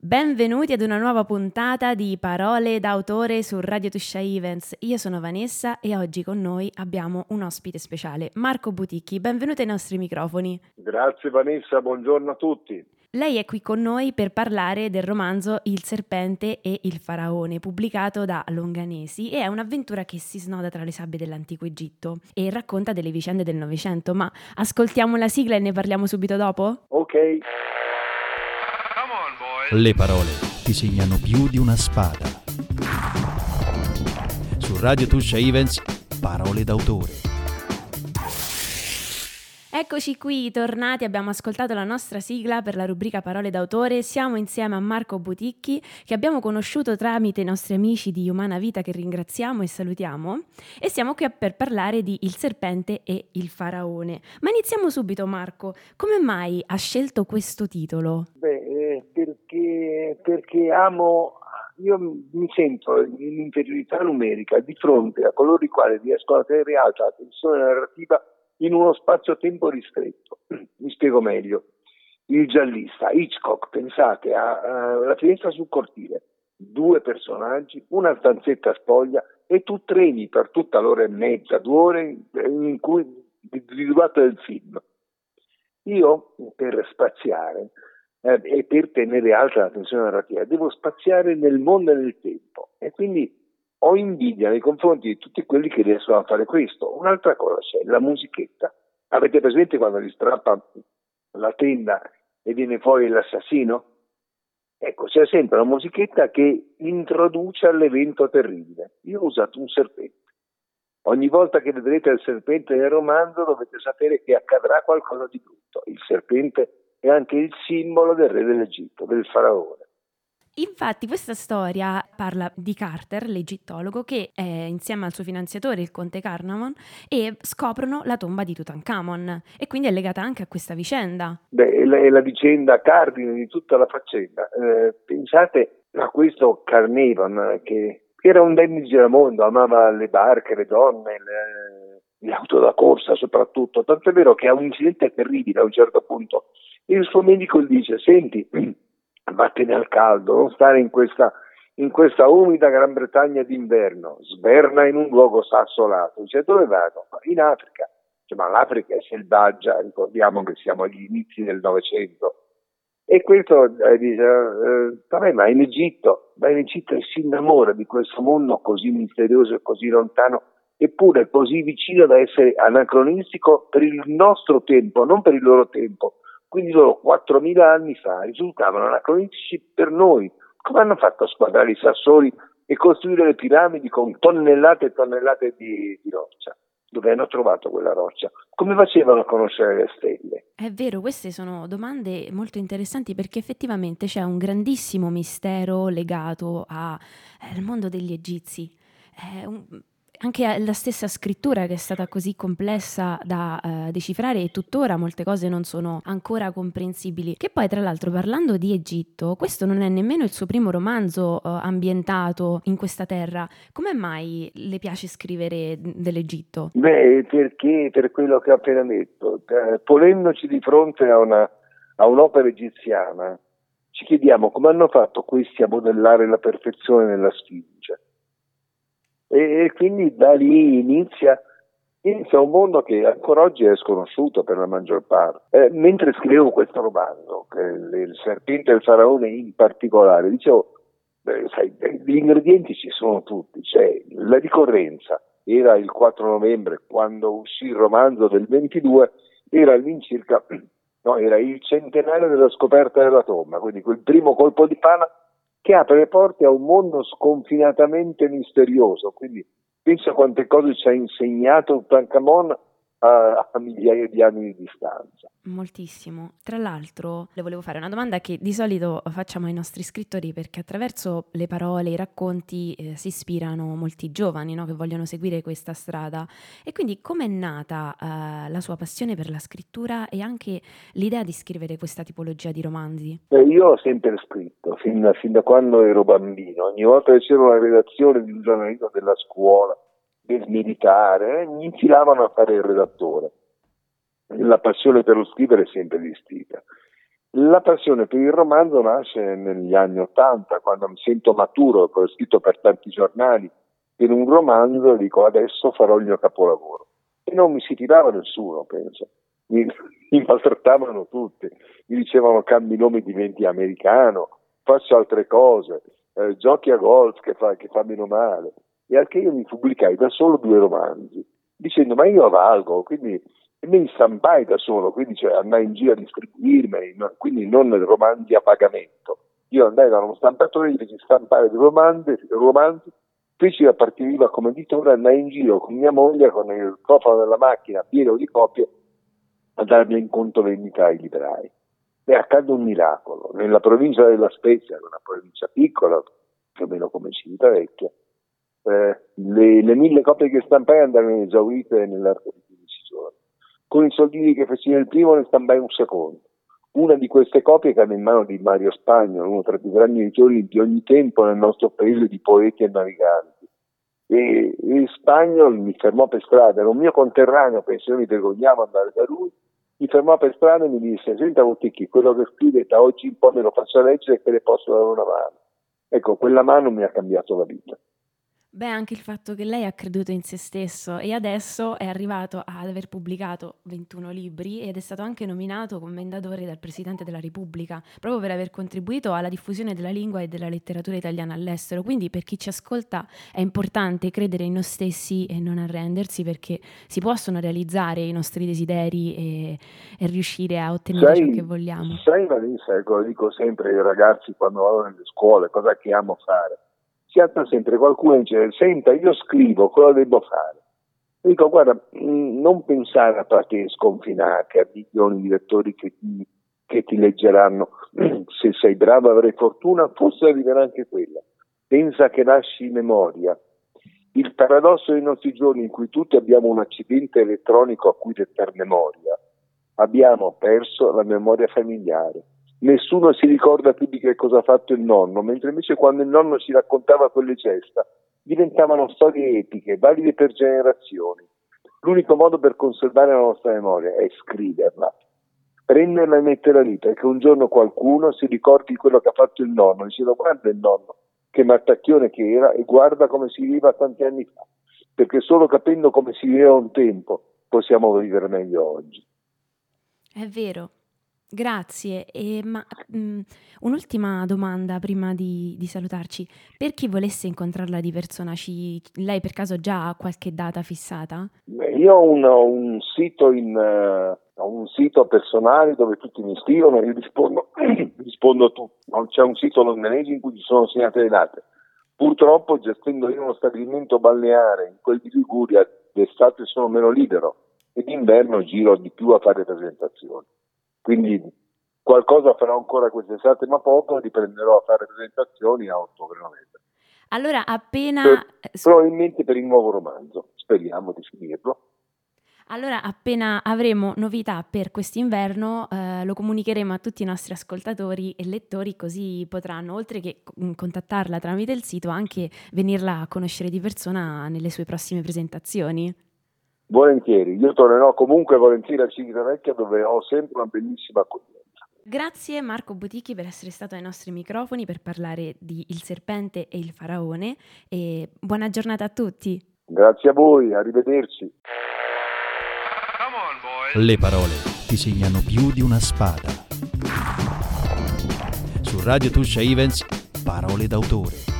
Benvenuti ad una nuova puntata di Parole d'autore su Radio Tuscia Events. Io sono Vanessa e oggi con noi abbiamo un ospite speciale, Marco Buticchi. Benvenuto ai nostri microfoni. Grazie Vanessa, buongiorno a tutti. Lei è qui con noi per parlare del romanzo Il serpente e il faraone, pubblicato da Longanesi, e è un'avventura che si snoda tra le sabbie dell'antico Egitto e racconta delle vicende del Novecento. Ma ascoltiamo la sigla e ne parliamo subito dopo? Ok. Le parole ti segnano più di una spada. Su Radio Tuscia Events, parole d'autore. Eccoci qui, tornati, abbiamo ascoltato la nostra sigla per la rubrica Parole d'autore. Siamo insieme a Marco Buticchi, che abbiamo conosciuto tramite i nostri amici di Umana Vita, che ringraziamo e salutiamo. E siamo qui per parlare di Il serpente e il faraone. Ma iniziamo subito, Marco. Come mai ha scelto questo titolo? Beh, eh, perché, perché amo io mi sento in inferiorità numerica di fronte a coloro i quali riescono a tenere alta la tensione narrativa in uno spazio-tempo ristretto. Mi spiego meglio. Il giallista Hitchcock, pensate, ha uh, la finestra sul cortile, due personaggi, una stanzetta spoglia e tu treni per tutta l'ora e mezza, due ore in cui di durata del film. Io, per spaziare eh, e per tenere alta la tensione narrativa, devo spaziare nel mondo e nel tempo e quindi ho invidia nei confronti di tutti quelli che riescono a fare questo. Un'altra cosa c'è, la musichetta. Avete presente quando gli strappa la tenda e viene fuori l'assassino? Ecco, c'è sempre una musichetta che introduce all'evento terribile. Io ho usato un serpente. Ogni volta che vedrete il serpente nel romanzo dovete sapere che accadrà qualcosa di brutto. Il serpente è anche il simbolo del re dell'Egitto, del faraone. Infatti questa storia parla di Carter, l'egittologo, che è insieme al suo finanziatore, il conte Carnamon, e scoprono la tomba di Tutankhamon e quindi è legata anche a questa vicenda. Beh, è la, è la vicenda cardine di tutta la faccenda. Eh, pensate a questo Carnevon che era un dandy giramondo, amava le barche, le donne, le, le auto da corsa soprattutto, tanto è vero che ha un incidente terribile a un certo punto. E il suo medico gli dice, senti vattene al caldo, non stare in questa, in questa umida Gran Bretagna d'inverno, sberna in un luogo sassolato. Dice dove vado? In Africa. Dice, ma l'Africa è selvaggia, ricordiamo che siamo agli inizi del Novecento. E questo eh, dice, eh, vabbè, ma in Egitto, ma in Egitto si innamora di questo mondo così misterioso e così lontano, eppure così vicino da essere anacronistico per il nostro tempo, non per il loro tempo quindi loro 4.000 anni fa risultavano anacronistici per noi. Come hanno fatto a squadrare i sassoni e costruire le piramidi con tonnellate e tonnellate di, di roccia? Dove hanno trovato quella roccia? Come facevano a conoscere le stelle? È vero, queste sono domande molto interessanti perché effettivamente c'è un grandissimo mistero legato al eh, mondo degli egizi. È un, anche la stessa scrittura che è stata così complessa da uh, decifrare e tuttora molte cose non sono ancora comprensibili. Che poi, tra l'altro, parlando di Egitto, questo non è nemmeno il suo primo romanzo uh, ambientato in questa terra. Come mai le piace scrivere dell'Egitto? Beh, perché per quello che ho appena detto, eh, ponendoci di fronte a, una, a un'opera egiziana, ci chiediamo come hanno fatto questi a modellare la perfezione nella Sfinge e, e quindi da lì inizia, inizia, un mondo che ancora oggi è sconosciuto per la maggior parte. Eh, mentre scrivevo questo romanzo, il serpente e il faraone in particolare, dicevo, beh, sai, gli ingredienti ci sono tutti, c'è la ricorrenza, era il 4 novembre quando uscì il romanzo del 22, era all'incirca, no, era il centenario della scoperta della tomba, quindi quel primo colpo di pana che apre le porte a un mondo sconfinatamente misterioso. Quindi pensa quante cose ci ha insegnato Tancamon a, a, migliaia di anni di distanza. Moltissimo. Tra l'altro, le volevo fare una domanda che di solito facciamo ai nostri scrittori perché attraverso le parole, i racconti eh, si ispirano molti giovani no? che vogliono seguire questa strada. E quindi com'è nata eh, la sua passione per la scrittura e anche l'idea di scrivere questa tipologia di romanzi? Beh, io ho sempre scritto, fin, fin da quando ero bambino. Ogni volta che c'era una redazione di un giornalista della scuola, del militare, mi infilavano a fare il redattore. La passione per lo scrivere è sempre esistita. La passione per il romanzo nasce negli anni Ottanta, quando mi sento maturo, ho scritto per tanti giornali, per un romanzo dico adesso farò il mio capolavoro. E non mi si tirava nessuno, penso. Mi, mi maltrattavano tutti, mi dicevano cambi nome diventi americano, faccio altre cose, eh, giochi a golf che fa, che fa meno male. E anche io mi pubblicai da solo due romanzi, dicendo ma io valgo, quindi e me li stampai da solo, quindi cioè, andai in giro a distribuirmeli, quindi non romanzi a pagamento. Io andai da uno stampatore, gli feci stampare dei romanzi, romanzi feci la partiva come editore, andai in giro con mia moglie con il cofano della macchina pieno di copie a darmi in conto vendita ai librai. E accade un miracolo. Nella provincia della Spezia, una provincia piccola, più o meno come Civitavecchia, eh, le, le mille copie che stampai andarono esaurite nell'arco di 15 giorni. Con i soldini che feci nel primo ne stampai un secondo. Una di queste copie cadde in mano di Mario Spagno, uno tra i più grandi editori di ogni tempo nel nostro paese di poeti e naviganti. E, e Spagno mi fermò per strada, era un mio conterraneo, penso io mi vergognavo andare da lui, mi fermò per strada e mi disse, senta Botticchi, quello che scrive da oggi in poi me lo faccio leggere che le posso dare una mano. Ecco, quella mano mi ha cambiato la vita. Beh, anche il fatto che lei ha creduto in se stesso e adesso è arrivato ad aver pubblicato 21 libri ed è stato anche nominato commendatore dal Presidente della Repubblica, proprio per aver contribuito alla diffusione della lingua e della letteratura italiana all'estero. Quindi per chi ci ascolta è importante credere in noi stessi e non arrendersi perché si possono realizzare i nostri desideri e, e riuscire a ottenere sai, ciò che vogliamo. Sai Vanessa, ecco, lo dico sempre ai ragazzi quando vado nelle scuole, cosa che amo fare si alza sempre qualcuno e dice senta io scrivo, cosa devo fare? Dico guarda, mm, non pensare a platee sconfinate, a milioni di lettori che ti, che ti leggeranno, se sei bravo avrai fortuna, forse arriverà anche quella. Pensa che lasci memoria. Il paradosso dei nostri giorni in cui tutti abbiamo un accidente elettronico a cui dettar memoria, abbiamo perso la memoria familiare nessuno si ricorda più di che cosa ha fatto il nonno, mentre invece quando il nonno ci raccontava quelle gesta diventavano storie epiche, valide per generazioni. L'unico modo per conservare la nostra memoria è scriverla, prenderla e metterla lì, perché un giorno qualcuno si ricordi quello che ha fatto il nonno, dicendo guarda il nonno, che mattacchione che era e guarda come si viveva tanti anni fa, perché solo capendo come si viveva un tempo possiamo vivere meglio oggi. È vero, Grazie, e, ma mh, mm, un'ultima domanda prima di, di, salutarci. Per chi volesse incontrarla di persona, ci, lei per caso già ha qualche data fissata? Beh, io ho un, un, sito in, uh, un sito personale dove tutti mi scrivono e io rispondo, rispondo a tutti. C'è un sito londinese in cui ci sono segnate le date. Purtroppo gestendo io uno stabilimento balneare in quel di Liguria, d'estate sono meno libero e d'inverno giro di più a fare presentazioni. Quindi qualcosa farò ancora quest'estate, ma poco, riprenderò a fare presentazioni a ottobre-novembre. Allora, appena... Per, probabilmente per il nuovo romanzo, speriamo di finirlo. Allora, appena avremo novità per quest'inverno, eh, lo comunicheremo a tutti i nostri ascoltatori e lettori, così potranno, oltre che contattarla tramite il sito, anche venirla a conoscere di persona nelle sue prossime presentazioni. Volentieri, io tornerò comunque volentieri a Civitavecchia dove ho sempre una bellissima accoglienza. Grazie Marco Botichi per essere stato ai nostri microfoni per parlare di Il serpente e il faraone e buona giornata a tutti. Grazie a voi, arrivederci. Le parole ti segnano più di una spada. Su Radio Tuscia Events, parole d'autore.